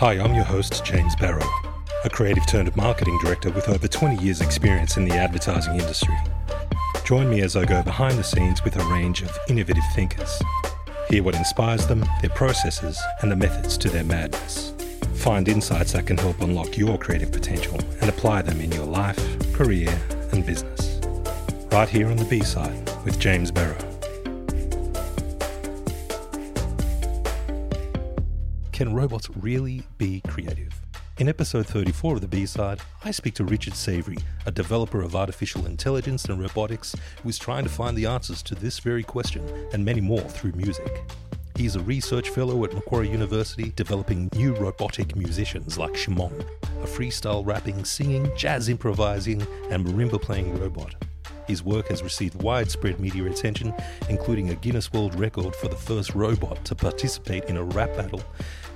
Hi, I'm your host, James Barrow, a creative turned marketing director with over 20 years' experience in the advertising industry. Join me as I go behind the scenes with a range of innovative thinkers. Hear what inspires them, their processes, and the methods to their madness. Find insights that can help unlock your creative potential and apply them in your life, career, and business. Right here on the B side with James Barrow. Can robots really be creative? In episode 34 of the B side, I speak to Richard Savery, a developer of artificial intelligence and robotics who is trying to find the answers to this very question and many more through music. He's a research fellow at Macquarie University developing new robotic musicians like Shimon, a freestyle rapping, singing, jazz improvising, and marimba playing robot. His work has received widespread media attention, including a Guinness World Record for the first robot to participate in a rap battle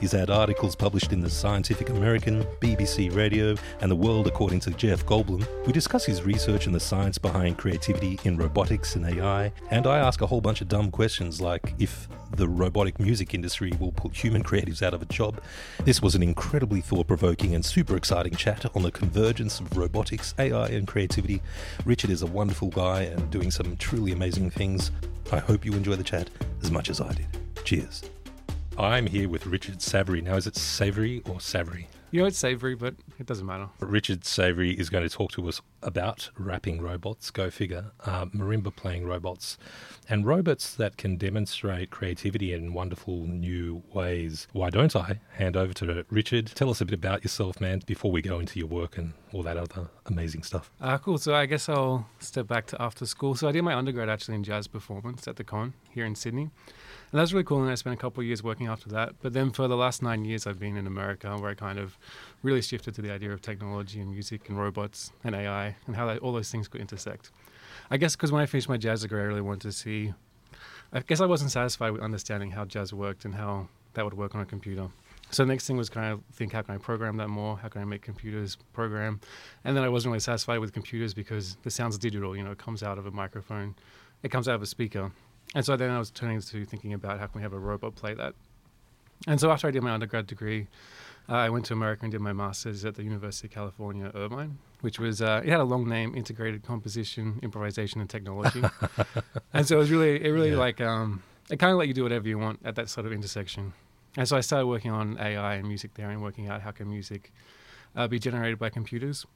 He's had articles published in the Scientific American, BBC Radio, and The World according to Jeff Goldblum. We discuss his research and the science behind creativity in robotics and AI, and I ask a whole bunch of dumb questions like if the robotic music industry will put human creatives out of a job. This was an incredibly thought provoking and super exciting chat on the convergence of robotics, AI, and creativity. Richard is a wonderful guy and doing some truly amazing things. I hope you enjoy the chat as much as I did. Cheers. I'm here with Richard Savery. Now, is it Savory or Savory? You know, it's savory, but it doesn't matter. Richard Savery is going to talk to us about rapping robots, go figure, uh, marimba playing robots, and robots that can demonstrate creativity in wonderful new ways. Why don't I hand over to Richard? Tell us a bit about yourself, man, before we go into your work and all that other amazing stuff. Uh, cool. So I guess I'll step back to after school. So I did my undergrad actually in jazz performance at the Con here in Sydney. And that's really cool. And I spent a couple of years working after that. But then for the last nine years, I've been in America where I kind of really shifted to the idea of technology and music and robots and AI and how all those things could intersect. I guess because when I finished my jazz degree, I really wanted to see. I guess I wasn't satisfied with understanding how jazz worked and how that would work on a computer. So the next thing was kind of think, how can I program that more? How can I make computers program? And then I wasn't really satisfied with computers because the sound's digital. You know, it comes out of a microphone, it comes out of a speaker. And so then I was turning to thinking about how can we have a robot play that. And so after I did my undergrad degree, uh, I went to America and did my master's at the University of California, Irvine, which was uh, it had a long name: Integrated Composition, Improvisation, and Technology. and so it was really, it really yeah. like um, it kind of let you do whatever you want at that sort of intersection. And so I started working on AI and music there and working out how can music uh, be generated by computers.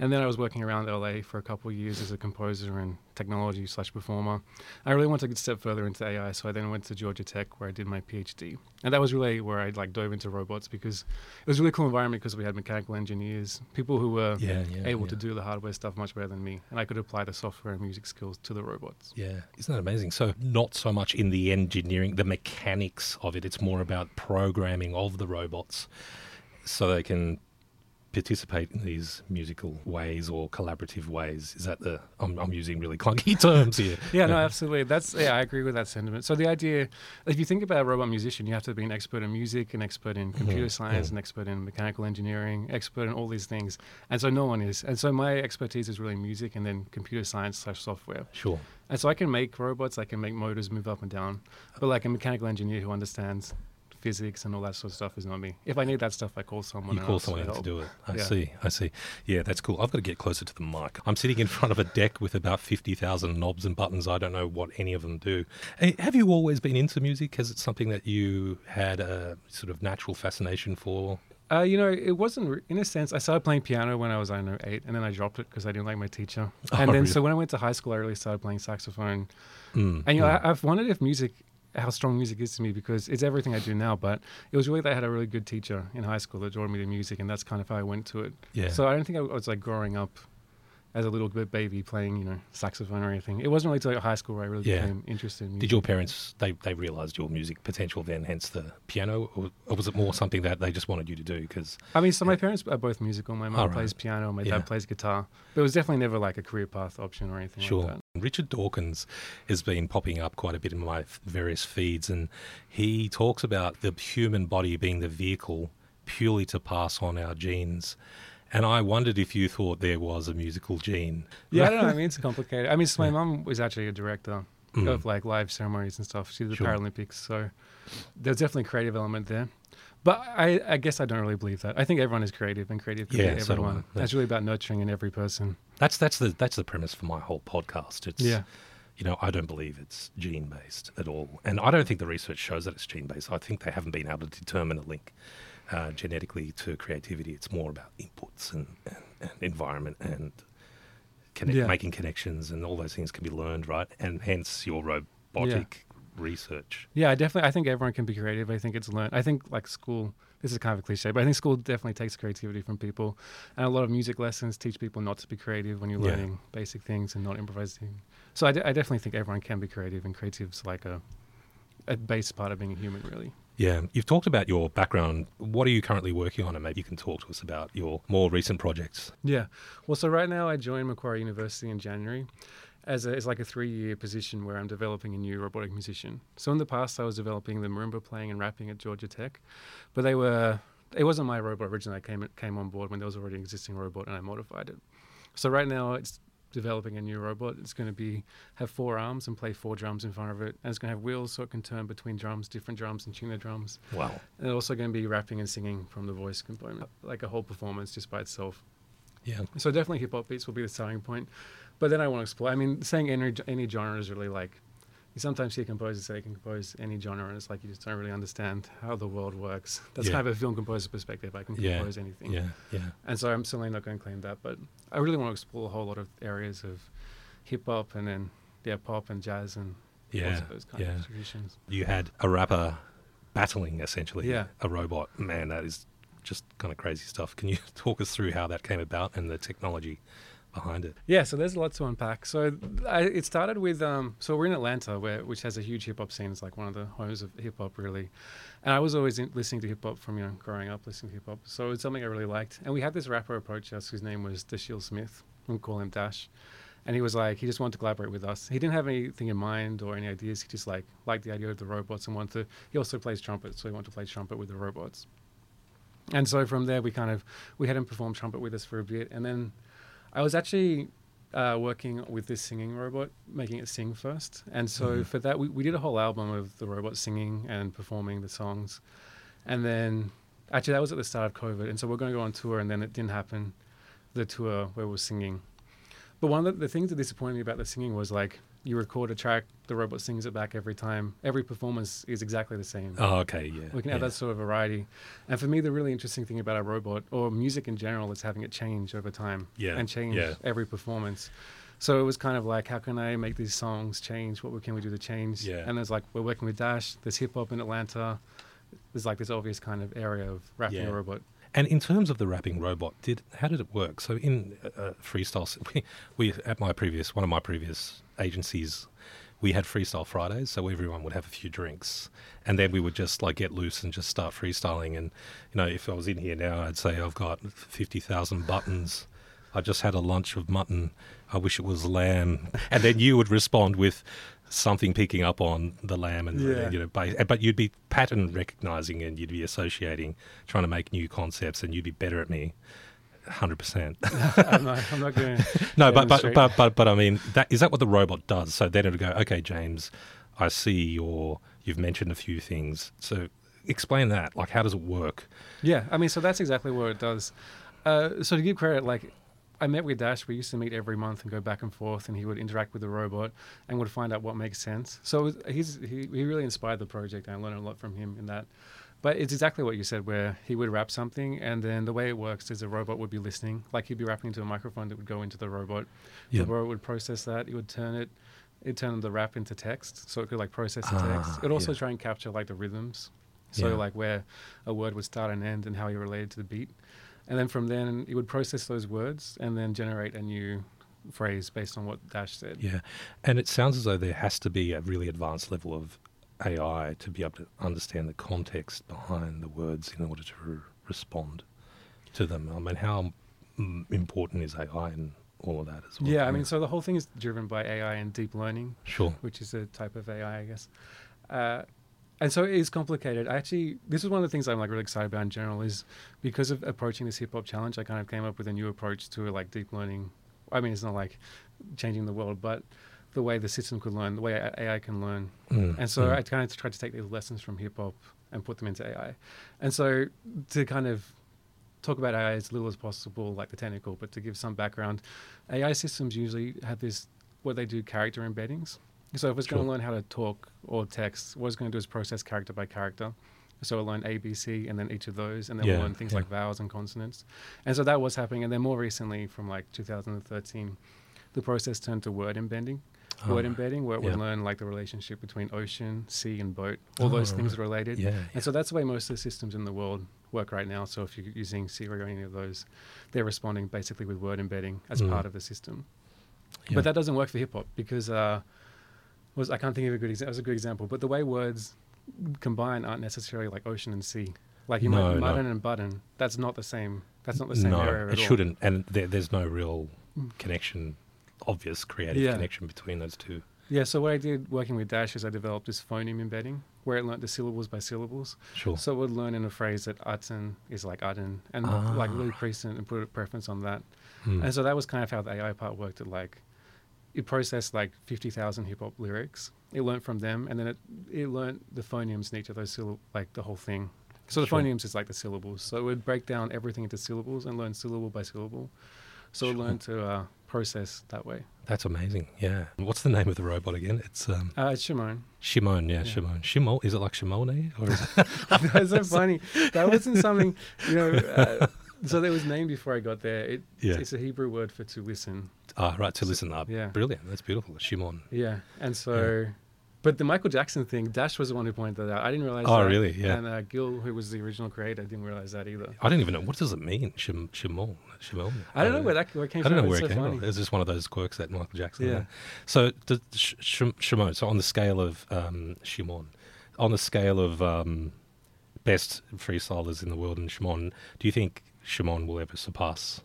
And then I was working around LA for a couple of years as a composer and technology slash performer. I really wanted to step further into AI, so I then went to Georgia Tech where I did my PhD. And that was really where I like dove into robots because it was a really cool environment because we had mechanical engineers, people who were yeah, yeah, able yeah. to do the hardware stuff much better than me, and I could apply the software and music skills to the robots. Yeah, isn't that amazing? So not so much in the engineering, the mechanics of it. It's more about programming of the robots so they can participate in these musical ways or collaborative ways? Is that the I'm, I'm using really clunky terms here? yeah, no, absolutely. That's yeah, I agree with that sentiment. So the idea, if you think about a robot musician, you have to be an expert in music, an expert in mm-hmm. computer mm-hmm. science, mm-hmm. an expert in mechanical engineering, expert in all these things, and so no one is. And so my expertise is really music and then computer science slash software. Sure. And so I can make robots, I can make motors move up and down, but like a mechanical engineer who understands physics and all that sort of stuff is not me. If I need that stuff, I call someone. You call someone to, to do it. I yeah. see. I see. Yeah, that's cool. I've got to get closer to the mic. I'm sitting in front of a deck with about fifty thousand knobs and buttons. I don't know what any of them do. Hey, have you always been into music? Has it something that you had a sort of natural fascination for? Uh, you know, it wasn't in a sense. I started playing piano when I was I don't know eight, and then I dropped it because I didn't like my teacher. Oh, and then really? so when I went to high school, I really started playing saxophone. Mm, and you know, mm. I, I've wondered if music how strong music is to me because it's everything I do now. But it was really that I had a really good teacher in high school that taught me to music, and that's kind of how I went to it. Yeah. So I don't think I was like growing up as a little bit baby playing, you know, saxophone or anything. It wasn't really till like high school where I really yeah. became interested in music. Did your parents they they realised your music potential then, hence the piano, or, or, was it more something that they just wanted you to do? Because I mean, so my parents are both musical. My mom right. plays piano, my yeah. dad plays guitar. But it was definitely never like a career path option or anything. Sure. Like Richard Dawkins has been popping up quite a bit in my various feeds, and he talks about the human body being the vehicle purely to pass on our genes. And I wondered if you thought there was a musical gene. Yeah, I don't know. I mean, it's complicated. I mean, so my mom was actually a director mm. of like live ceremonies and stuff. She did the sure. Paralympics, so there's definitely a creative element there. But I, I guess I don't really believe that. I think everyone is creative, and creative can Yeah, be so everyone. Yeah. It's really about nurturing in every person. That's that's the that's the premise for my whole podcast. It's Yeah. you know, I don't believe it's gene based at all. And I don't think the research shows that it's gene based. I think they haven't been able to determine a link uh, genetically to creativity. It's more about inputs and, and, and environment and connect, Yeah. making connections and all those things can be learned, right? And hence your robotic research. Yeah, I definitely. I think everyone can be creative. I think it's learned. I think like school. This is kind of a cliche, but I think school definitely takes creativity from people, and a lot of music lessons teach people not to be creative when you're Yeah. learning basic things and not improvising. So I, definitely think everyone can be creative, and creative's like a a base part of being a human, really. Yeah, you've talked about your background. What are you currently working on? And maybe you can talk to us about your more recent projects. Yeah. Well, so right now I joined Macquarie University in January as a, as like a three year position where I'm developing a new robotic musician. So in the past I was developing the marimba playing and rapping at Georgia Tech, but they were it wasn't my robot originally. I came came on board when there was already an existing robot and I modified it. So right now it's developing a new robot. It's going to be have four arms and play four drums in front of it, and it's going to have wheels so it can turn between drums, different drums, and tune the drums. Wow. And also going to be rapping and singing from the voice component, like a whole performance just by itself. Yeah. So definitely hip hop beats will be the starting point, but then I want to explore. I mean, saying any any genre is really like sometimes see composers say they can compose any genre, and it's like you just don't really understand how the world works. That's Yeah. kind of a film composer perspective. I can Yeah. compose anything, Yeah. Yeah. and so I'm certainly not going to claim that. But I really want to explore a whole lot of areas of hip hop and then yeah, pop and jazz and Yeah. those kind yeah. of traditions. You had a rapper battling essentially Yeah. a robot. Man, that is just kind of crazy stuff. Can you talk us through how that came about and the technology behind it? Yeah, so there's a lot to unpack. So I, it started with um, so we're in Atlanta, where which has a huge hip hop scene. It's like one of the homes of hip hop, really. And I was always in, listening to hip hop from you know growing up, listening to hip hop. So it's something I really liked. And we had this rapper approach us, whose name was Dashiell Smith. We call him Dash. And he was like, he just wanted to collaborate with us. He didn't have anything in mind or any ideas. He just like liked the idea of the robots and wanted to. He also plays trumpet, so he wanted to play trumpet with the robots. And so from there, we kind of we had him perform trumpet with us for a bit, and then I was actually uh, working with this singing robot, making it sing first. And so Mhm. for that, we, we did a whole album of the robot singing and performing the songs. And then, actually, that was at the start of COVID. And so we're going to go on tour, and then it didn't happen, the tour where we were singing. But one of the, the things that disappointed me about the singing was like, you record a track, the robot sings it back every time. Every performance is exactly the same. Oh, okay. Yeah. We can yeah. have that sort of variety. And for me, the really interesting thing about a robot or music in general is having it change over time Yeah, and change yeah. every performance. So it was kind of like, how can I make these songs change? What can we do to change? Yeah. And there's like, we're working with Dash, there's hip hop in Atlanta. There's like this obvious kind of area of rapping Yeah. a robot. And in terms of the rapping robot, did how did it work? So in uh, freestyle, we, we at my previous one of my previous agencies, we had freestyle Fridays, so everyone would have a few drinks, and then we would just like get loose and just start freestyling. And you know, if I was in here now, I'd say I've got fifty thousand buttons. I just had a lunch of mutton. I wish it was lamb, and then you would respond with something picking up on the lamb and Yeah. you know, but you'd be pattern recognizing and you'd be associating, trying to make new concepts, and you'd be better at me, hundred percent. I'm not, I'm not going. No, but but, but but but I mean, that is that what the robot does? So then it'll go, okay, James, I see your you've mentioned a few things. So explain that. Like, how does it work? Yeah, I mean, so that's exactly what it does. Uh, so to give credit, like I met with Dash. We used to meet every month and go back and forth, and he would interact with the robot and would find out what makes sense. So was, he's he, he really inspired the project, and I learned a lot from him in that. But it's exactly what you said, where he would rap something, and then the way it works is the robot would be listening, like he'd be rapping into a microphone that would go into the robot. Yeah. The robot would process that. It would turn it, it turned the rap into text, so it could like process the Ah, text. It also yeah. try and capture like the rhythms, so Yeah. like where a word would start and end and how he related to the beat. And then from then, it would process those words and then generate a new phrase based on what Dash said. Yeah, and it sounds as though there has to be a really advanced level of AI to be able to understand the context behind the words in order to re- respond to them. I mean, how mm, important is AI and all of that as well? Yeah, I mean, so the whole thing is driven by AI and deep learning, sure. which is a type of AI, I guess. Uh, and so it is complicated. I actually, this is one of the things I'm like really excited about in general is because of approaching this hip hop challenge, I kind of came up with a new approach to like deep learning. I mean, it's not like changing the world, but the way the system could learn, the way AI can learn. Mm, And so mm. I kind of tried to take these lessons from hip hop and put them into AI. And so to kind of talk about AI as little as possible, like the technical, but to give some background, AI systems usually have this what they do character embeddings. So if it's going Sure. to learn how to talk or text, what it's going to do is process character by character. So it'll learn A, B, C, and then each of those, and then Yeah, we'll learn things yeah. like vowels and consonants. And so that was happening. And then more recently, from like 2013, the process turned to word embedding Oh, word embedding where it would learn like the relationship between ocean, sea, and boat, all those Oh, things right. related. Yeah, And so that's the way most of the systems in the world work right now. So if you're using Siri or any of those, they're responding basically with word embedding as Mm. part of the system. yeah. But that doesn't work for hip hop because uh, was I can't think of a good example. was a good example, but the way words combine aren't necessarily like ocean and sea. Like you No, might no. and button. That's not the same. That's not the same no, area it all. shouldn't, and there, there's no real Mm. connection, obvious creative Yeah. connection between those two. Yeah. So what I did working with Dash is I developed this phoneme embedding where it learnt the syllables by syllables. Sure. So it would learn in a phrase that Aten is like Aden and Ah. like really present and put a preference on that. Mm. And so that was kind of how the AI part worked. It like it processed like fifty thousand hip hop lyrics. It learned from them, and then it it learned the phonemes in each of those syllables, like the whole thing. So the Sure. phonemes is like the syllables. So it would break down everything into syllables and learn syllable by syllable. So it learned to uh, process that way. That's amazing. Yeah. What's the name of the robot again? It's um, Uh, it's Shimon. Shimon. Yeah, Yeah. Shimon. Shimon. Is it like Shimone or is it? That's so funny. That wasn't something, you know. Uh, so there was named before I got there. It, Yeah. It's a Hebrew word for to listen. ah, right. To listen up. Yeah. Brilliant. That's beautiful. Shimon. Yeah. And so, but the Michael Jackson thing, Dash was the one who pointed that out. I didn't realize Oh, that. really? Yeah. And uh, Gil, who was the original creator, didn't realize that either. I don't even know what does it mean. Shim, Shimon. Shimon. I don't know Uh, where that where came I don't from. know where it's it so came from. It's just one of those quirks that Michael Jackson. Yeah. had. So, Sh- Sh- Shimon. So, on the scale of um, Shimon, on the scale of um, best freestylers in the world and Shimon, do you think Shimon will ever surpass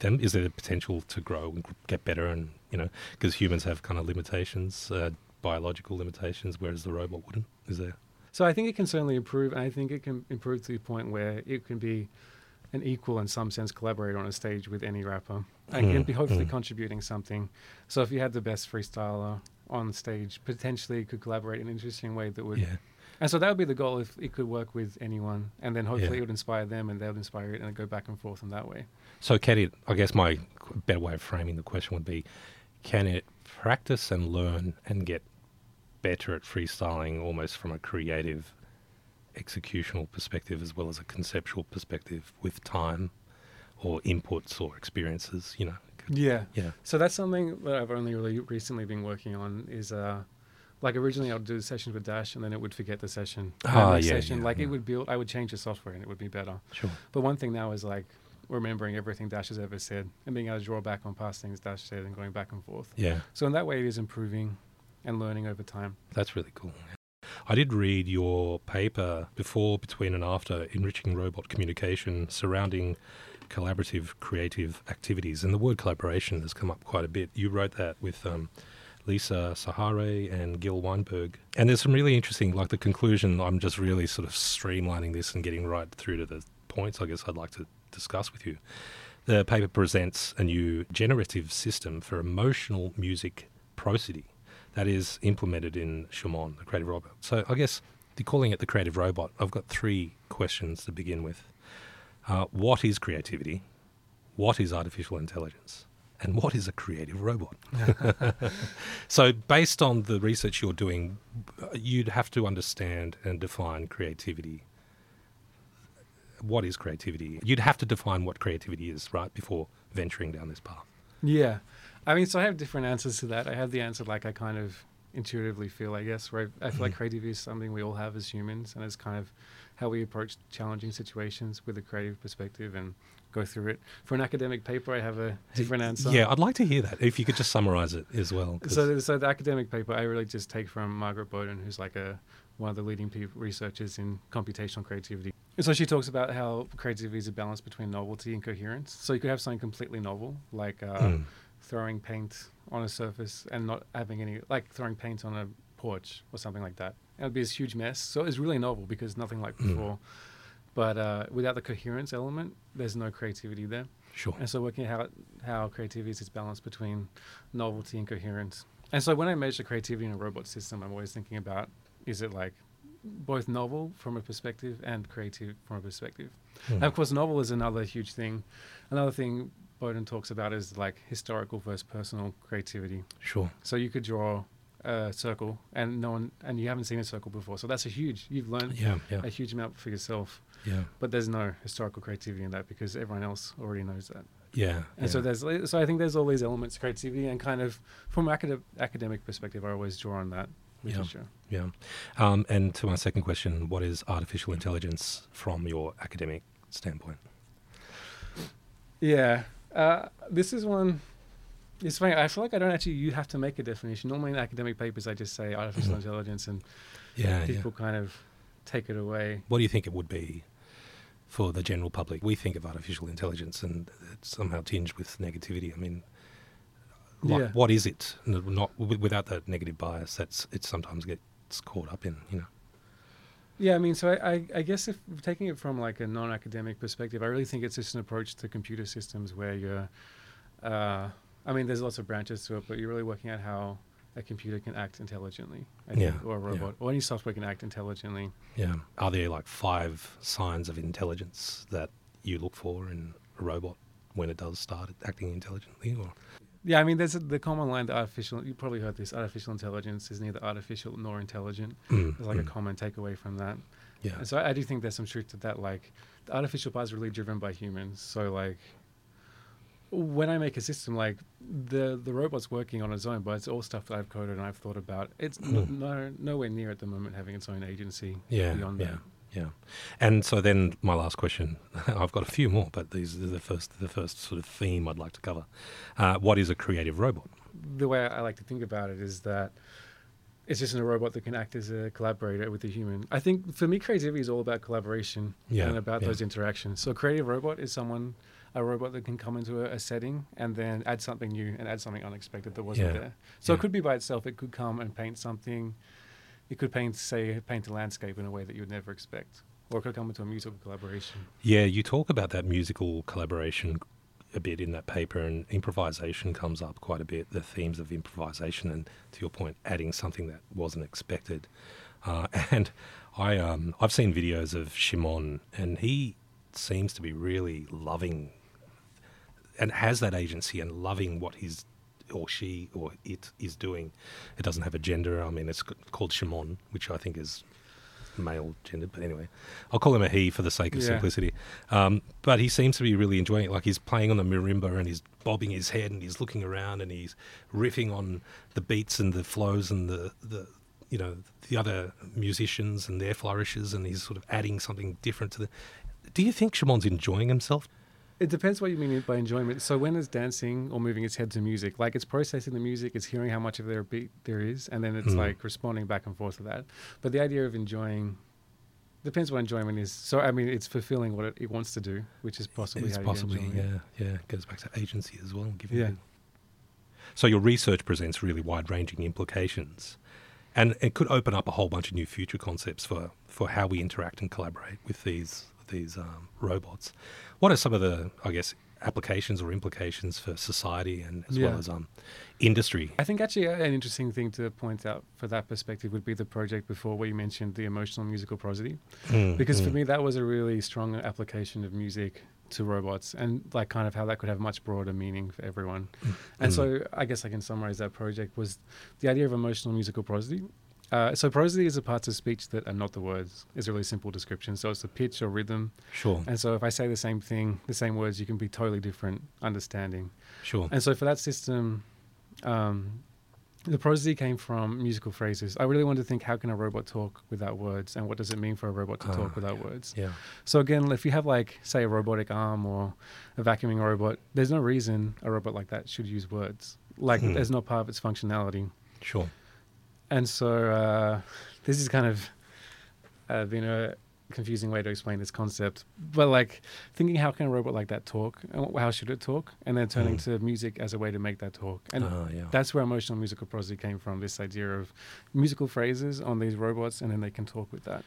them? Is there the potential to grow and get better? And you know, because humans have kind of limitations, uh, biological limitations, whereas the robot wouldn't. Is there? So I think it can certainly improve, and I think it can improve to the point where it can be an equal, in some sense, collaborator on a stage with any rapper, and can Mm, be hopefully mm. contributing something. So if you had the best freestyler on stage, potentially it could collaborate in an interesting way that would. Yeah. And so that would be the goal if it could work with anyone, and then hopefully Yeah. it would inspire them, and they would inspire it, and go back and forth in that way. So, can it? I guess my better way of framing the question would be: Can it practice and learn and get better at freestyling, almost from a creative, executional perspective as well as a conceptual perspective, with time, or inputs or experiences? You know. Yeah. Yeah. So that's something that I've only really recently been working on. Is uh, like originally I would do the sessions with Dash, and then it would forget the session. Ah, yeah, session, yeah, like yeah. it would build. I would change the software, and it would be better. Sure. But one thing now is like remembering everything Dash has ever said and being able to draw back on past things Dash said and going back and forth. Yeah. So in that way, it is improving and learning over time. That's really cool. I did read your paper before, between, and after enriching robot communication surrounding collaborative creative activities. And the word collaboration has come up quite a bit. You wrote that with um, Lisa Zahray and Gil Weinberg. And there's some really interesting, like the conclusion, I'm just really sort of streamlining this and getting right through to the points I guess I'd like to discuss with you. The paper presents a new generative system for emotional music prosody that is implemented in Shimon, the creative robot. So I guess they're calling it the creative robot. I've got three questions to begin with. Uh, what is creativity? What is artificial intelligence? And what is a creative robot? so, based on the research you're doing, you'd have to understand and define creativity. What is creativity? You'd have to define what creativity is, right, before venturing down this path. Yeah. I mean, so I have different answers to that. I have the answer like I kind of intuitively feel, I guess, where I feel like Mhm. creativity is something we all have as humans, and it's kind of how we approach challenging situations with a creative perspective and go through it. For an academic paper, I have a different answer. Yeah, I'd like to hear that. If you could just summarize it as well. So, so the academic paper, I really just take from Margaret Boden, who's like a one of the leading researchers in computational creativity. And so she talks about how creativity is a balance between novelty and coherence. So you could have something completely novel, like uh, Mm. throwing paint on a surface and not having any, like throwing paint on a porch or something like that. And it'd be this huge mess. So it's really novel because nothing like Mm. But uh, without the coherence element, there's no creativity there. Sure. And so working out how creativity is this balance between novelty and coherence. And so when I measure creativity in a robot system, I'm always thinking about is it like both novel from a perspective and creative from a perspective. Hmm. And of course, novel is another huge thing. Another thing Boden talks about is like historical versus personal creativity. Sure. So you could draw a circle and no one and you haven't seen a circle before. So that's a huge you've learned Yeah. Yeah. a huge amount for yourself. Yeah. But there's no historical creativity in that because everyone else already knows that. Yeah. And so there's so I think there's all these elements of creativity and kind of from acad- academic perspective I always draw on that Yeah. Yeah. Um, and to my second question, what is artificial intelligence from your academic standpoint? Yeah. Uh, this is one it's funny, I feel like I don't actually you have to make a definition. Normally in academic papers I just say artificial Mhm. intelligence and Yeah. yeah. people kind of take it away. What do you think it would be for the general public? We think of artificial intelligence and it's somehow tinged with negativity. I mean, like, Yeah. what is it? Not without that negative bias that's it sometimes gets caught up in. You know. Yeah, I mean, so I, I, I guess if taking it from like a non-academic perspective, I really think it's just an approach to computer systems where you're, uh, I mean, there's lots of branches to it, but you're really working out how a computer can act intelligently, I Yeah, think, or a yeah. robot, or any software can act intelligently. Yeah. Are there like five signs of intelligence that you look for in a robot when it does start acting intelligently? Or Yeah, I mean, there's a, the common line that artificial. You probably heard this. Artificial intelligence is neither artificial nor intelligent. Mm, There's like a mm, common takeaway from that. yeah. And so I, I do think there's some truth to that. Like the artificial part is really driven by humans. So like when I make a system, like the the robot's working on its own, but it's all stuff that I've coded and I've thought about. It's Mm. no nowhere near at the moment having its own agency. Yeah, beyond yeah, that. yeah. And so then my last question, I've got a few more, but these are the first the first sort of theme I'd like to cover. Uh, what is a creative robot? The way I like to think about it is that it's just a robot that can act as a collaborator with a human. I think for me, creativity is all about collaboration Yeah, and about yeah. those interactions. So a creative robot is someone, a robot that can come into a, a setting and then add something new and add something unexpected that wasn't Yeah, there. So yeah. it could be by itself. It could come and paint something. It could paint, say, paint a landscape in a way that you would never expect, or it could come into a musical collaboration. Yeah, you talk about that musical collaboration a bit in that paper, and improvisation comes up quite a bit. The themes of improvisation, and to your point, adding something that wasn't expected. Uh, and I, um, I've seen videos of Shimon, and he seems to be really loving and has that agency and loving what he's or she or it is doing. It doesn't have a gender. I mean, it's called Shimon, which I think is male gendered, but anyway, I'll call him a he for the sake of Yeah. simplicity. Um, but he seems to be really enjoying it. Like he's playing on the marimba and he's bobbing his head and he's looking around and he's riffing on the beats and the flows and the, the you know the other musicians and their flourishes and he's sort of adding something different to the. Do you think Shimon's enjoying himself? It depends what you mean by enjoyment. So when it's dancing or moving its head to music, like it's processing the music, it's hearing how much of their beat there is, and then it's Mm. like responding back and forth to that. But the idea of enjoying depends what enjoyment is. So I mean, it's fulfilling what it, it wants to do, which is possibly It's possibly, enjoy it. yeah, yeah. It goes back to agency as well. Giving Yeah. you- So your research presents really wide-ranging implications, and it could open up a whole bunch of new future concepts for, for how we interact and collaborate with these these um, robots. What are some of the, I guess, applications or implications for society and as well as um, industry? I think actually an interesting thing to point out for that perspective would be the project before where you mentioned the emotional musical prosody. Mm, because for mm. me that was a really strong application of music to robots and like kind of how that could have much broader meaning for everyone and Mm. so i guess i can summarize that project was the idea of emotional musical prosody uh, so prosody is the parts of speech that are not the words It's a really simple description so it's the pitch or rhythm sure, and so if i say the same thing the same words you can be totally different understanding sure. and so for that system, um, the prosody came from musical phrases. I really wanted to think how can a robot talk without words, and what does it mean for a robot to Ah, talk without words? yeah, So again, if you have like say a robotic arm or a vacuuming robot, there's no reason a robot like that should use words. Like Hmm. there's not part of its functionality. sure. And so uh, this is kind of uh, been a confusing way to explain this concept. But like thinking, how can a robot like that talk? And how should it talk? And then turning Mm. to music as a way to make that talk. And Ah, yeah. that's where emotional musical prosody came from. This idea of musical phrases on these robots, and then they can talk with that.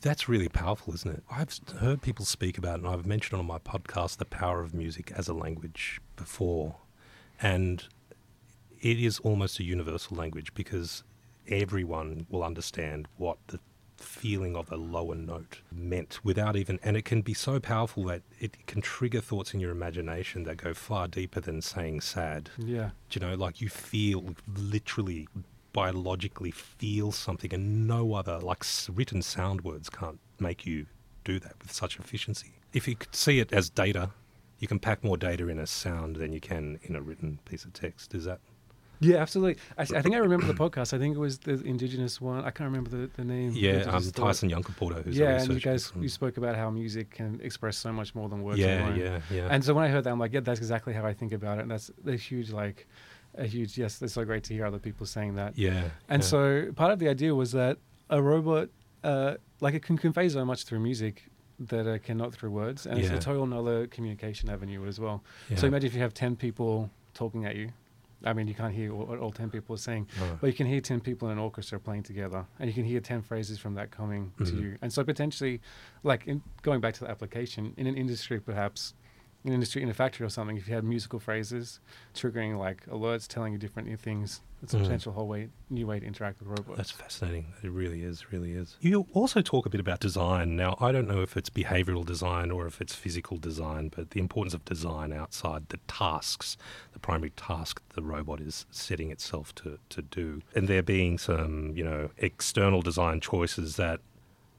That's really powerful, isn't it? I've heard people speak about, it and I've mentioned on my podcast the power of music as a language before, and it is almost a universal language because everyone will understand what the feeling of a lower note meant without even and it can be so powerful that it can trigger thoughts in your imagination that go far deeper than saying sad. Yeah. Do you know like you feel literally biologically feel something and no other like written sound words can't make you do that with such efficiency. If you could see it as data you can pack more data in a sound than you can in a written piece of text. Is that Yeah, absolutely. I, I think I remember the podcast. I think it was the Indigenous one. I can't remember the, the name. yeah um, tyson Yunkaporta, who's Yeah, and you guys from- you spoke about how music can express so much more than words. yeah alone. yeah yeah And so when I heard that, I'm like, yeah, that's exactly how I think about it. And that's a huge, like, a huge yes. It's so great to hear other people saying that. yeah And yeah. so part of the idea was that a robot, uh, like, it can convey so much through music that it cannot through words, and it's a total another communication avenue as well. yeah. So imagine if you have ten people talking at you. I mean, you can't hear what all ten people are saying, Oh. but you can hear 10 people in an orchestra playing together, and you can hear 10 phrases from that coming to Mhm. you. And so, potentially, like in, going back to the application, in an industry, perhaps, an industry, in a factory or something, if you had musical phrases triggering like alerts telling you different new things, it's a Mm. potential whole way, new way to interact with robots. That's fascinating. It really is, really is. You also talk a bit about design. Now, I don't know if it's behavioral design or if it's physical design, but the importance of design outside the tasks, the primary task the robot is setting itself to, to do. And there being some, you know, external design choices that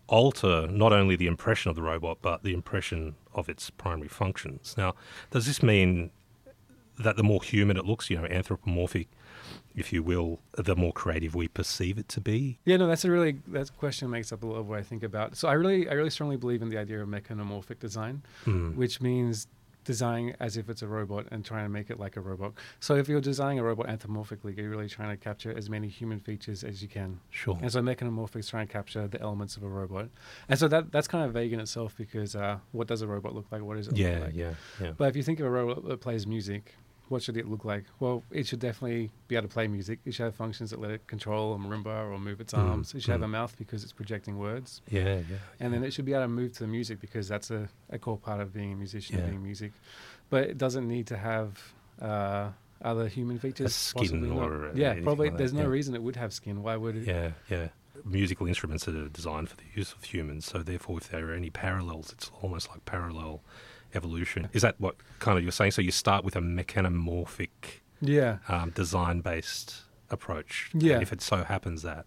alter not only the impression of the robot, but the impression of its primary functions. Now, does this mean that the more human it looks, you know, anthropomorphic, if you will, the more creative we perceive it to be? Yeah, no, that's a really that question makes up a lot of what I think about. So I really, I really strongly believe in the idea of mechanomorphic design, Mm. which means designing as if it's a robot and trying to make it like a robot. So if you're designing a robot anthropomorphically, you're really trying to capture as many human features as you can. Sure. And so mechanomorphic is trying to capture the elements of a robot. And so that that's kind of vague in itself because uh, what does a robot look like? What does it Yeah, look like? yeah, yeah. But if you think of a robot that plays music, what should it look like? Well, it should definitely be able to play music. It should have functions that let it control a marimba or move its Mm, arms. It should have mm. a mouth because it's projecting words. Yeah, yeah. And then it should be able to move to the music because that's a, a core part of being a musician Yeah. and being music. But it doesn't need to have uh, other human features. skin possibly not. or, uh, yeah, probably. like that, there's no yeah. reason it would have skin. Why would it? Yeah, yeah. Musical instruments that are designed for the use of humans, so therefore, if there are any parallels, it's almost like parallel evolution. Is that what kind of you're saying? So you start with a mechanomorphic, Yeah. um, design-based approach. Yeah. And if it so happens that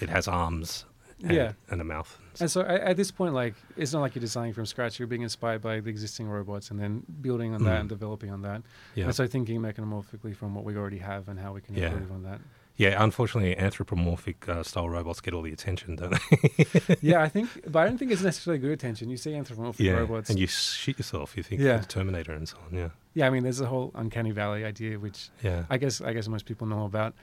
it has arms and, Yeah. and a mouth. And so at, this point, like it's not like you're designing from scratch. You're being inspired by the existing robots and then building on that Mm. and developing on that. Yeah. And so thinking mechanomorphically from what we already have and how we can Yeah. improve on that. Yeah, unfortunately, anthropomorphic uh, style robots get all the attention, don't they? yeah, I think, but I don't think it's necessarily good attention. You see anthropomorphic yeah, robots. and you shit yourself. You think Yeah. of Terminator and so on. Yeah, yeah, I mean, there's a whole uncanny valley idea, which yeah, I guess I guess most people know about.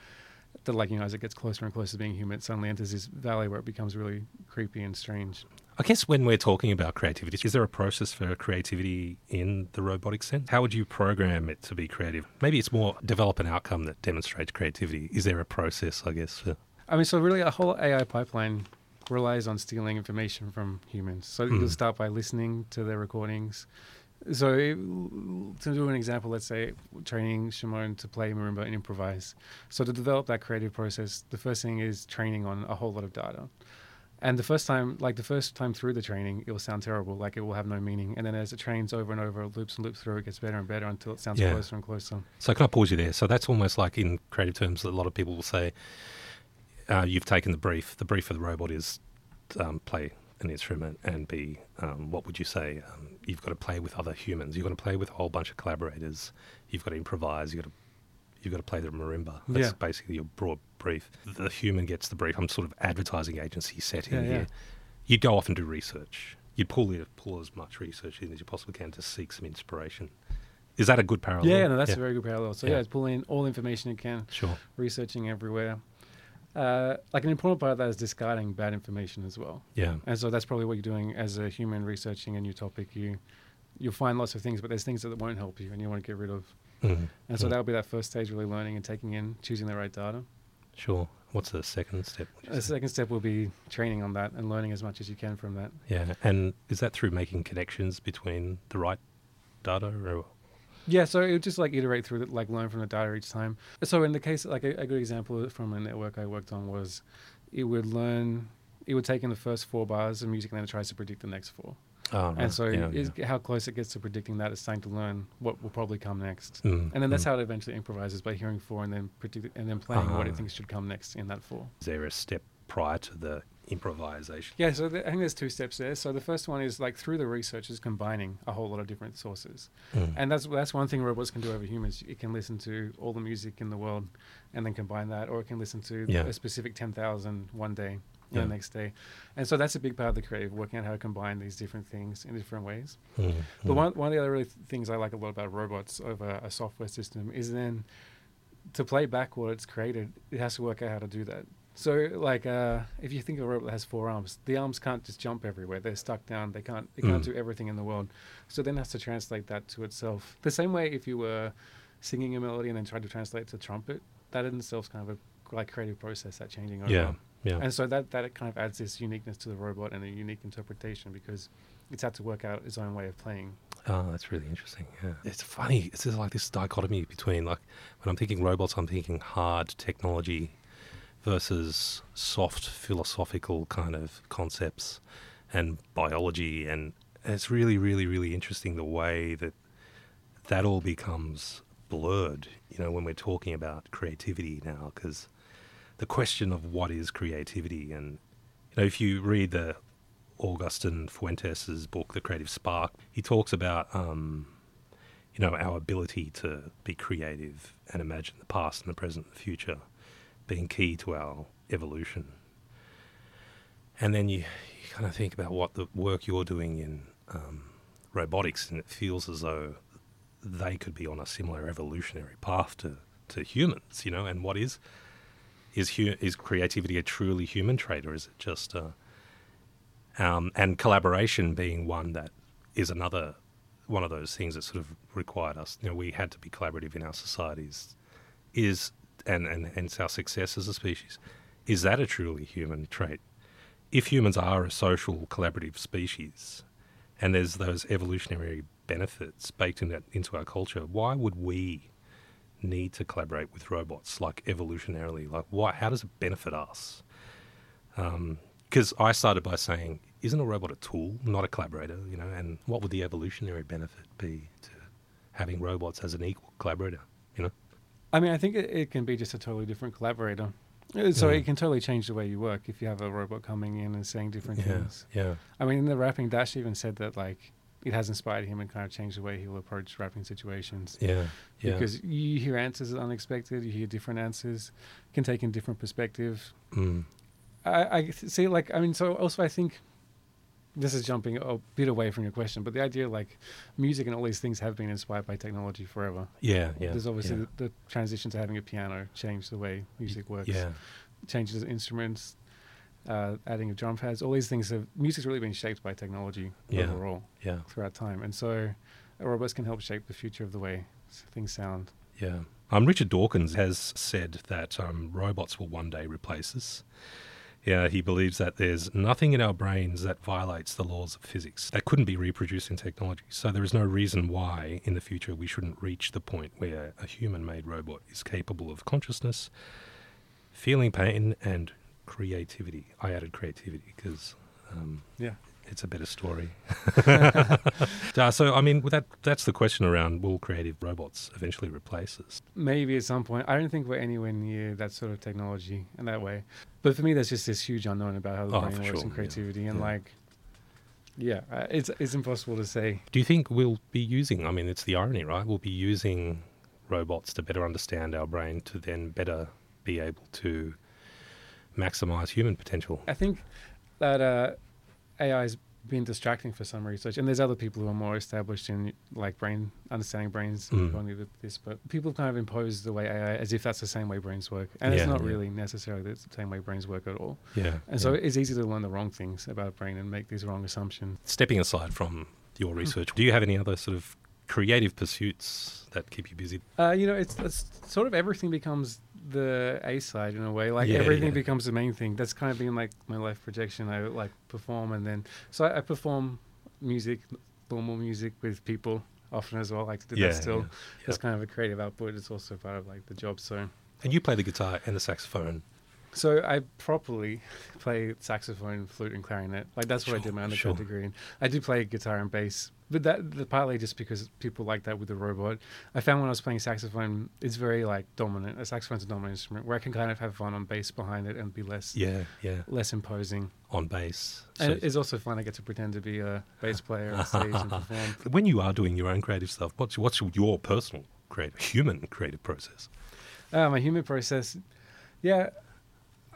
Like you know, as it gets closer and closer to being human, it suddenly enters this valley where it becomes really creepy and strange. I guess when we're talking about creativity, is there a process for creativity in the robotic sense? How would you program it to be creative? Maybe it's more develop an outcome that demonstrates creativity. Is there a process, I guess? For, I mean, so really, a whole AI pipeline relies on stealing information from humans. So Mm. you'll start by listening to their recordings. So it, to do an example, let's say training Shimon to play marimba and improvise. So to develop that creative process, the first thing is training on a whole lot of data. And the first time, like the first time through the training, it will sound terrible, like it will have no meaning. And then as it trains over and over, loops and loops through, it gets better and better until it sounds Yeah. closer and closer. so can I pause you there? So that's almost like in creative terms, a lot of people will say, uh, "You've taken the brief. The brief for the robot is um, play an instrument and be um, what would you say? Um, you've got to play with other humans. You've got to play with a whole bunch of collaborators. You've got to improvise. You've got to you've got to play the marimba. That's Yeah. basically your broad brief. The human gets the brief. I'm sort of advertising agency setting Yeah, yeah. here. You'd go off and do research. You'd pull it, pull as much research in as you possibly can to seek some inspiration. Is that a good parallel? Yeah, no, that's a very good parallel. So yeah, Yeah. it's pulling in all information you can. sure. researching everywhere. Uh, like an important part of that is discarding bad information as well. Yeah, And so that's probably what you're doing as a human researching a new topic. You you'll find lots of things, but there's things that won't help you, and you want to get rid of. Mhm. And so Mm. that'll be that first stage, really learning and taking in, choosing the right data. Sure. What's the second step? The say? second step will be training on that and learning as much as you can from that. Yeah, and is that through making connections between the right data? Or Yeah, so it would just like iterate through it, like learn from the data each time. So in the case, like a, a good example from a network I worked on was, it would learn, it would take in the first four bars of music and then it tries to predict the next four. oh, right. And so yeah, is, yeah. how close it gets to predicting that, it's starting to learn what will probably come next. Mm, And then that's mm. how it eventually improvises by hearing four and then predict and then playing what Ah. it thinks should come next in that four. Is there a step prior to the improvisation? Yeah, so the, I think there's two steps there. So the first one is like through the research is combining a whole lot of different sources. Mm. And that's that's one thing robots can do over humans. It can listen to all the music in the world and then combine that, or it can listen to Yeah. a specific 10,000 one day Yeah. the next day. And so that's a big part of the creative, working out how to combine these different things in different ways. Mm, But mm. one, one of the other really th- things I like a lot about robots over a software system is then to play back what it's created, it has to work out how to do that. So, like, uh, if you think of a robot that has four arms, the arms can't just jump everywhere. They're stuck down. They can't. It can't Mm. do everything in the world. So then has to translate that to itself. The same way if you were singing a melody and then tried to translate it to trumpet, that in itself is kind of a like creative process that changing over. yeah, yeah. And so that that kind of adds this uniqueness to the robot and a unique interpretation because it's had to work out its own way of playing. Oh, that's really interesting. Yeah, it's funny. It's just like this dichotomy between like when I'm thinking robots, I'm thinking hard technology versus soft philosophical kind of concepts and biology, and it's really, really, really interesting the way that that all becomes blurred. You know, when we're talking about creativity now, because the question of what is creativity, and you know, if you read the Agustín Fuentes' book, The Creative Spark, he talks about, um, you know, our ability to be creative and imagine the past and the present and the future being key to our evolution. And then you, you kind of think about what the work you're doing in um, robotics, and it feels as though they could be on a similar evolutionary path to, to humans, you know, and what is is hu- is creativity a truly human trait or is it just uh, um, and collaboration being one that is another one of those things that sort of required us. You know, we had to be collaborative in our societies. Is and and hence our success as a species. Is that a truly human trait? If humans are a social collaborative species, and there's those evolutionary benefits baked in that, into our culture, why would we need to collaborate with robots like evolutionarily? Like, why? How does it benefit us? Um, because I started by saying, isn't a robot a tool, not a collaborator? You know, and what would the evolutionary benefit be to having robots as an equal collaborator? I mean, I think it, it can be just a totally different collaborator. Uh, So Mm. it can totally change the way you work if you have a robot coming in and saying different yeah, things. yeah, I mean, in the rapping, Dash even said that like it has inspired him and kind of changed the way he'll approach rapping situations. yeah, yeah. Because you hear answers that are unexpected, you hear different answers, can take in different perspective. Mm. I, I see, like, I mean, so also I think this is jumping a bit away from your question, but the idea like music and all these things have been inspired by technology forever. yeah, yeah. There's obviously yeah. the, the transition to having a piano changed the way music works. yeah, Changes of instruments, uh, adding of drum pads. All these things have music's really been shaped by technology Yeah. overall yeah, throughout time, and so robots can help shape the future of the way things sound. yeah. Um, Richard Dawkins has said that um, robots will one day replace us. Yeah, he believes that there's nothing in our brains that violates the laws of physics that couldn't be reproduced in technology. So there is no reason why in the future we shouldn't reach the point where a human made robot is capable of consciousness, feeling pain, and creativity. I added creativity because um, Yeah. It's a better story. Uh, so, I mean, that that's the question around will creative robots eventually replace us? Maybe at some point. I don't think we're anywhere near that sort of technology in that way. But for me, there's just this huge unknown about how the Oh, brain works sure, and yeah. creativity, and Yeah. like, yeah, uh, it's it's impossible to say. Do you think we'll be using, I mean, it's the irony, right? We'll be using robots to better understand our brain to then better be able to maximize human potential. I think that uh, AI has been distracting for some research, and there's other people who are more established in like brain understanding brains Mm. going with this. But people kind of impose the way AI as if that's the same way brains work, and it's not yeah. really necessarily the same way brains work at all. Yeah. And so yeah. it's easy to learn the wrong things about brain and make these wrong assumptions. stepping aside from your research, do you have any other sort of creative pursuits that keep you busy? Uh, you know, it's, it's sort of everything becomes the A side in a way. Like Yeah, everything yeah. becomes the main thing. That's kind of been like my life projection. I like perform and then so I, I perform music, normal music with people often as well. Like to do Yeah, that still. yeah, That's kind of a creative output. It's also part of like the job. So And you play the guitar and the saxophone. so I properly play saxophone, flute, and clarinet. Like that's what I did my undergrad sure. degree in. I do play guitar and bass, but that the, partly just because people like that with the robot. I found when I was playing saxophone, it's very like dominant. A saxophone's a dominant instrument where I can kind of have fun on bass behind it and be less Yeah, yeah. less imposing. On bass. And So- it's also fun. I get to pretend to be a bass player on stage and perform. when you are doing your own creative stuff, what's what's your personal creative, human creative process? Uh, my human process, yeah.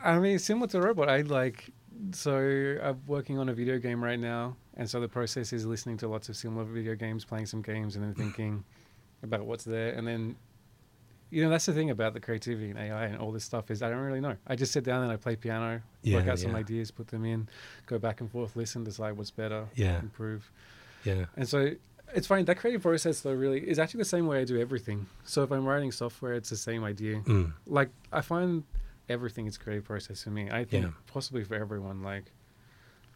I mean, similar to a robot. I like. So I'm working on a video game right now, and so the process is listening to lots of similar video games, playing some games, and then thinking about what's there, and then. You know, that's the thing about the creativity and AI and all this stuff is I don't really know. I just sit down and I play piano, work Yeah, out some ideas, put them in, go back and forth, listen, decide what's better, Yeah. improve. Yeah. And so it's funny that creative process though really is actually the same way I do everything. So if I'm writing software, it's the same idea. Mm. Like I find everything is creative process for me. I think Yeah. possibly for everyone. Like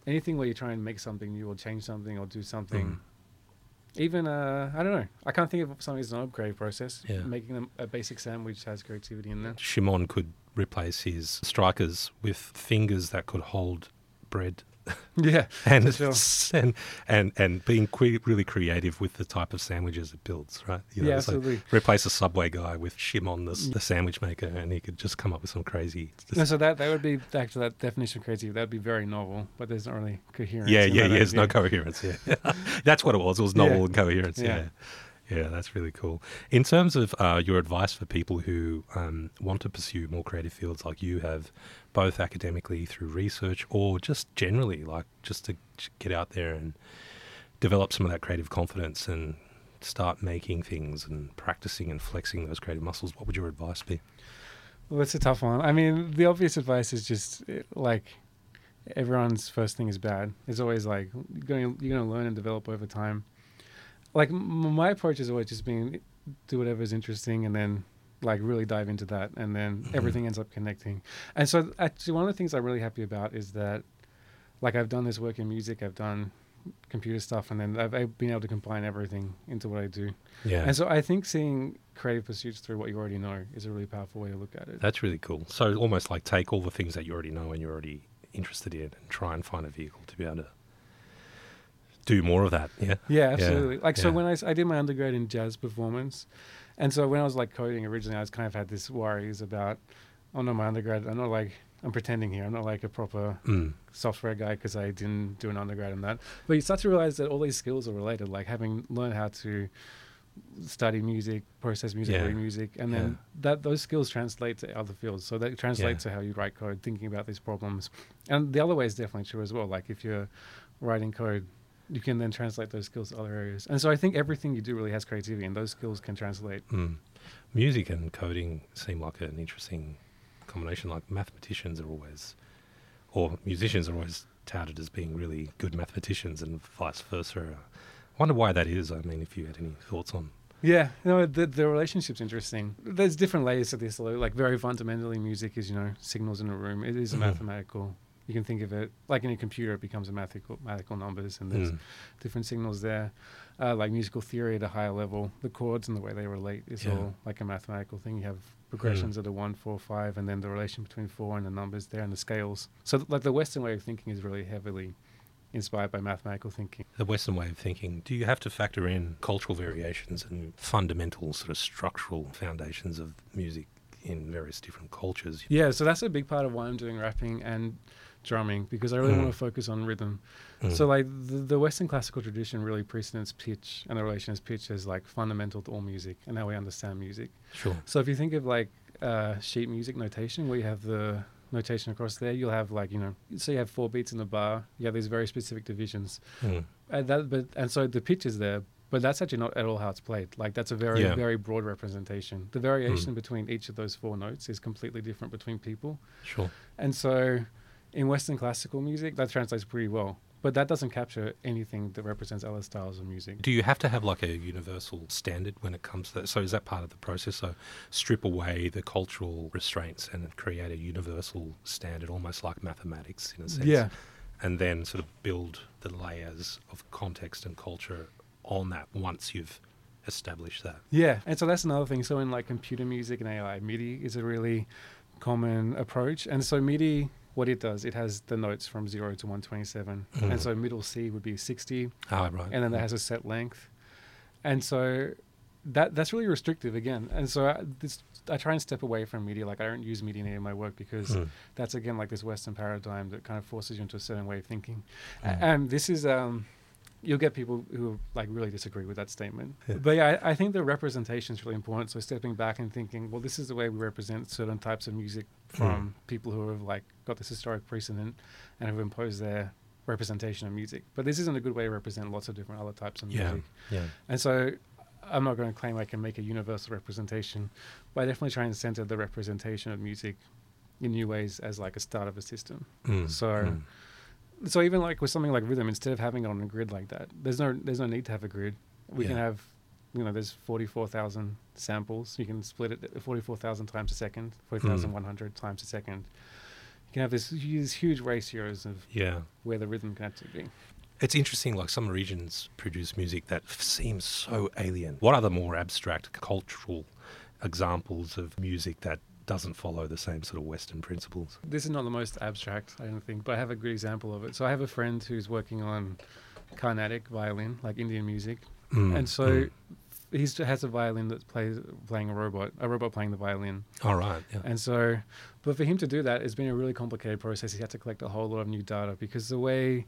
anything where you try and make something new or change something or do something. Mm. Even uh, I don't know. I can't think of something that's not a creative process. Yeah. Making them a basic sandwich has creativity in there. Shimon could replace his strikers with fingers that could hold bread yeah, and sure. and and and being que- really creative with the type of sandwiches it builds, right? You yeah, so absolutely. replace a subway guy with Shimon, the, the sandwich maker, and he could just come up with some crazy. No, so that that would be back to that definition of creativity. That would be very novel, but there's not really coherence. yeah, yeah, yeah. There's no coherence. Yeah, that's what it was. It was novel Yeah. and coherence. Yeah. Yeah. Yeah, that's really cool. In terms of uh, your advice for people who um, want to pursue more creative fields like you have, both academically through research or just generally, like just to get out there and develop some of that creative confidence and start making things and practicing and flexing those creative muscles, what would your advice be? Well, it's a tough one. I mean, the obvious advice is just eh, like everyone's first thing is bad. It's always like you're going to learn and develop over time. Like my approach is always just being do whatever's interesting and then like really dive into that and then Mhm. everything ends up connecting. And so actually one of the things I'm really happy about is that like I've done this work in music, I've done computer stuff and then I've, I've been able to combine everything into what I do. Yeah. And so I think seeing creative pursuits through what you already know is a really powerful way to look at it. That's really cool. So almost like take all the things that you already know and you're already interested in and try and find a vehicle to be able to do more of that. Yeah. Yeah, absolutely. Like so, yeah. when I did my undergrad in jazz performance, and so when I was like coding originally, I was kind of had this worries about, oh no, my undergrad. I'm not like I'm pretending here. I'm not like a proper Mm. software guy because I didn't do an undergrad in that. But you start to realize that all these skills are related. Like having learned how to study music, process music, Yeah. read music, and then that those skills translate to other fields. So that translates to how you write code, thinking about these problems. And the other way is definitely true as well. Like if you're writing code, you can then translate those skills to other areas. And so I think everything you do really has creativity, and those skills can translate. Mm. Music and coding seem like an interesting combination. Like mathematicians are always, or musicians are always touted as being really good mathematicians, and vice versa. I wonder why that is. I mean, if you had any thoughts on. Yeah, you know, the, the relationship's interesting. There's different layers to this. though. Like, very fundamentally, music is, you know, signals in a room. It is a Mhm. mathematical. You can think of it like in a computer, it becomes a mathematical, mathematical numbers, and there's Mm. different signals there. Uh, like musical theory at a higher level, the chords and the way they relate is Yeah. all like a mathematical thing. You have progressions that are one, four, five, and then the relation between four and the numbers there and the scales. So, like, the Western way of thinking is really heavily inspired by mathematical thinking. The Western way of thinking, do you have to factor in cultural variations and fundamental sort of structural foundations of music in various different cultures? Yeah, so that's a big part of why I'm doing rapping and drumming because I really Mm. want to focus on rhythm. Mm. So like the, the Western classical tradition really precedents pitch and the relation as pitch as like fundamental to all music and how we understand music. Sure. So if you think of like uh, sheet music notation, where you have the notation across there, you'll have like you know, so you have four beats in the bar. You have these very specific divisions, Mm. and that but and so the pitch is there. But that's actually not at all how it's played. Like that's a very, Yeah. very broad representation. The variation Mm. between each of those four notes is completely different between people. Sure. And so in Western classical music, that translates pretty well. but that doesn't capture anything that represents other styles of music. Do you have to have like a universal standard when it comes to that? So is that part of the process? So strip away the cultural restraints and create a universal standard, almost like mathematics in a sense. Yeah, And then sort of build the layers of context and culture on that once you've established that. yeah, and so that's another thing. So in like computer music and AI, MIDI is a really common approach, and so MIDI. What it does, it has the notes from zero to 127, Mm. and so middle C would be 60, Ah, right. and then that has a set length, and so that that's really restrictive again. And so I, this, I try and step away from MIDI. Like I don't use MIDI in my work because Mm. that's again like this Western paradigm that kind of forces you into a certain way of thinking. Mm. And this is um, you'll get people who like really disagree with that statement. Yeah. But yeah, I, I think the representation is really important. So stepping back and thinking, well, this is the way we represent certain types of music from people who have like got this historic precedent and have imposed their representation of music. But this isn't a good way to represent lots of different other types of Yeah. music. Yeah. And so I'm not going to claim I can make a universal representation, but I definitely try and center the representation of music in new ways as like a start of a system. Mm. So- Mm. So even like with something like rhythm, instead of having it on a grid like that, there's no there's no need to have a grid. We can have, you know, there's 44,000 samples. You can split it 44,000 times a second, 40,100 times a second. You can have this these huge ratios of Yeah. where the rhythm can actually be. It's interesting, like some regions produce music that seems so alien. What are the more abstract cultural examples of music that doesn't follow the same sort of Western principles? This is not the most abstract, I don't think, but I have a good example of it. So I have a friend who's working on Carnatic violin, like Indian music, Mm, and so mm. He has a violin that plays playing a robot, a robot playing the violin. all right, yeah. And so, but for him to do that, it's been a really complicated process. He had to collect a whole lot of new data because the way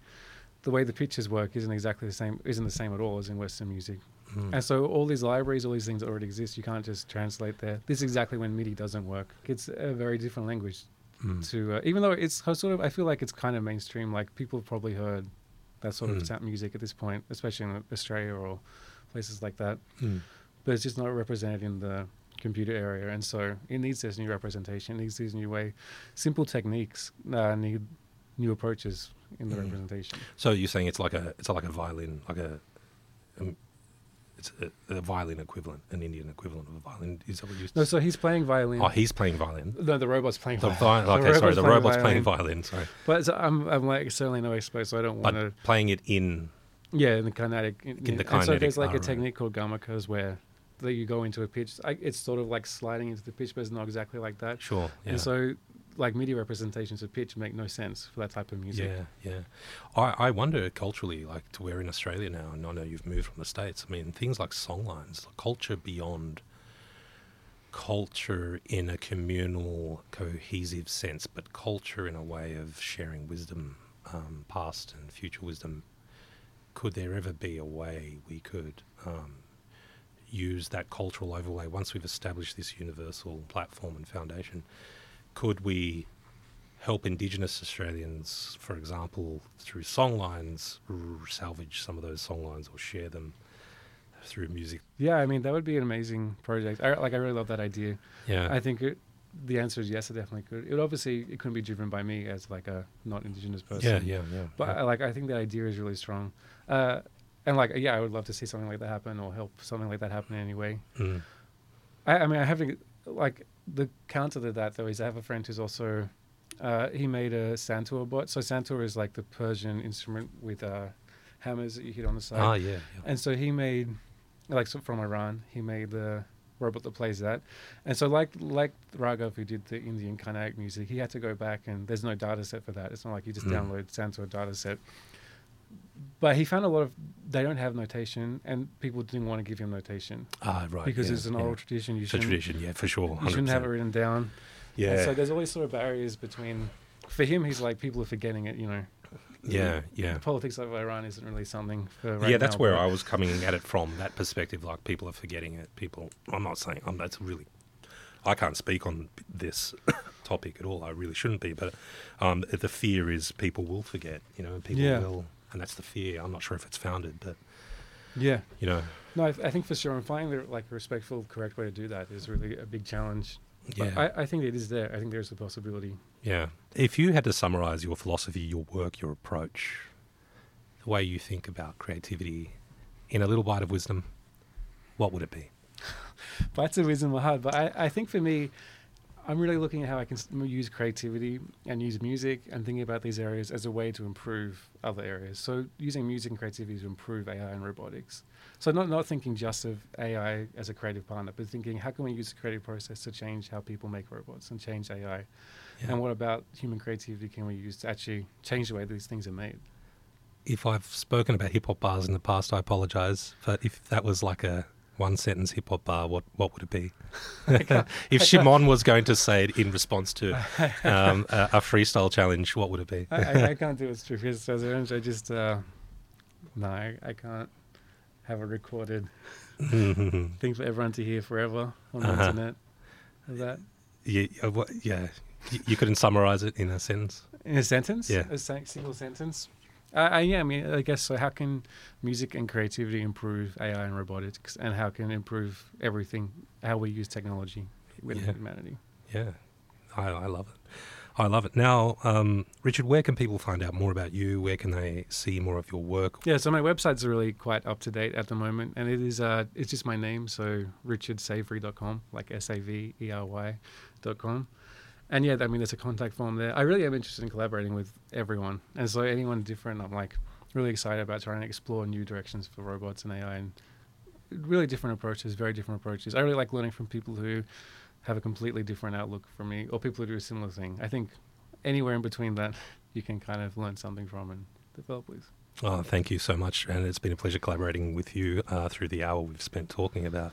the way the pitches work isn't exactly the same, isn't the same at all as in Western music. Mm. And so, all these libraries, all these things that already exist, you can't just translate there. This is exactly when MIDI doesn't work. It's a very different language Mm. to, uh, even though it's sort of, I feel like it's kind of mainstream. Like people have probably heard that sort Mm. of tap music at this point, especially in Australia or places like that Mm. but it's just not represented in the computer area, and so it needs this new representation. It needs these new way, simple techniques uh, need new approaches in the Mm. representation. So you're saying it's like a it's like a violin, like a um, it's a, a violin equivalent, an Indian equivalent of a violin. Is that what you? No, so he's playing violin. oh, he's playing violin. no, the robot's playing The violin. vi- okay, sorry, the playing robot's playing violin. Sorry, But so I'm, I'm like certainly no expert, so I don't want to. playing it in. Yeah, in the Carnatic. In, In the and so there's like a technique called gamakas where that you go into a pitch. I, it's sort of like sliding into the pitch, but it's not exactly like that. Sure. Yeah. And so, like MIDI representations of pitch make no sense for that type of music. Yeah, yeah. I, I wonder culturally, like to where in Australia now, and I know you've moved from the States. I mean, things like songlines, culture beyond culture in a communal, cohesive sense, but culture in a way of sharing wisdom, um, past and future wisdom. Could there ever be a way we could um, use that cultural overlay once we've established this universal platform and foundation? Could we help Indigenous Australians, for example, through songlines, r- salvage some of those songlines or share them through music? Yeah, I mean that would be an amazing project. I like I really love that idea. Yeah. I think it, the answer is yes, it definitely could. It obviously it couldn't be driven by me as like a not indigenous person. yeah, yeah, yeah. But I, like I think the idea is really strong. Uh, and like yeah, I would love to see something like that happen or help something like that happen in any way. Mm. I, I mean I have a- like the counter to that though is I have a friend who's also uh, he made a santur bot. So santur is like the Persian instrument with uh, hammers that you hit on the side. Ah, yeah, yeah. And so he made, like so from Iran, he made the robot that plays that. And so like like Raghav who did the Indian Carnatic music, he had to go back and there's no data set for that. It's not like you just Mm. download Santur data set. But he found a lot of they don't have notation and people didn't want to give him notation Ah, right. because yeah, it's an yeah. oral tradition. You It's a tradition, yeah, for sure. you shouldn't have it written down. Yeah, And so there's all these sort of barriers between. For him, he's like people are forgetting it. You know. Yeah, yeah. The politics of Iran isn't really something for. Right yeah, that's now, where I was coming at it from that perspective. Like people are forgetting it. People, I'm not saying I'm. That's really, I can't speak on this topic at all. I really shouldn't be. But um, the fear is people will forget. You know, people Yeah. will, and that's the fear. I'm not sure if it's founded, but Yeah. you know, No, I, I think for sure, and finding the like a respectful, correct way to do that is really a big challenge. Yeah, I, I think it is there. I think there's a possibility. yeah. If you had to summarize your philosophy, your work, your approach, the way you think about creativity in a little bite of wisdom, what would it be? Bites of wisdom are hard, but I, I think for me, I'm really looking at how I can use creativity and use music and thinking about these areas as a way to improve other areas. So using music and creativity to improve AI and robotics. So not not thinking just of AI as a creative partner, but thinking how can we use the creative process to change how people make robots and change AI, yeah. and what about human creativity can we use to actually change the way these things are made? If I've spoken about hip hop bars in the past, I apologize. But if that was like a one sentence hip hop bar, what what would it be? if Shimon was going to say it in response to um, a, a, freestyle challenge, what would it be? I, I, I, can't do a through freestyle I just uh, no, I, I, can't have a recorded thing for everyone to hear forever on the uh-huh. internet. Is that? Yeah, uh, what, yeah. You couldn't summarize it in a sentence. In a sentence? Yeah. A single sentence. Uh, yeah, I mean, I guess so. How can music and creativity improve AI and robotics, and how can it improve everything, how we use technology with yeah. humanity? Yeah, I, I, love it. I love it. Now, um, Richard, where can people find out more about you? Where can they see more of your work? Yeah, so my website's are really quite up to date at the moment, and it is uh, it's just my name, so richardsavery.com, like S A V E R Y.com and yeah, I mean, there's a contact form there. I really am interested in collaborating with everyone, and so anyone different, I'm like really excited about trying to explore new directions for robots and AI, and really different approaches, very different approaches. I really like learning from people who have a completely different outlook from me, or people who do a similar thing. I think anywhere in between that, you can kind of learn something from and develop with. Oh, thank you so much, and it's been a pleasure collaborating with you uh, through the hour we've spent talking about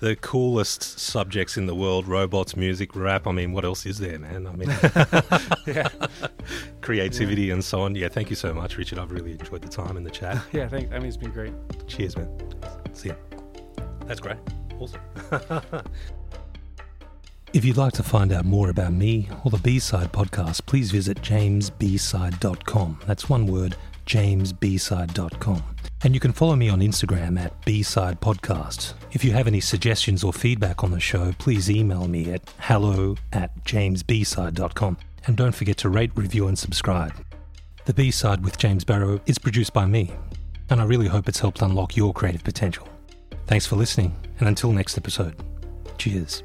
the coolest subjects in the world robots, music, rap. I mean, what else is there, man? I mean, yeah. creativity yeah. and so on. Yeah, thank you so much, Richard. I've really enjoyed the time in the chat. yeah, thanks. I mean, it's been great. Cheers, man. See ya. That's great. Awesome. If you'd like to find out more about me or the B Side podcast, please visit jamesbside.com. That's one word, jamesbside.com. And you can follow me on Instagram at B-Side Podcast. If you have any suggestions or feedback on the show, please email me at hello at jamesbside.com. And don't forget to rate, review, and subscribe. The B-Side with James Barrow is produced by me, and I really hope it's helped unlock your creative potential. Thanks for listening, and until next episode, cheers.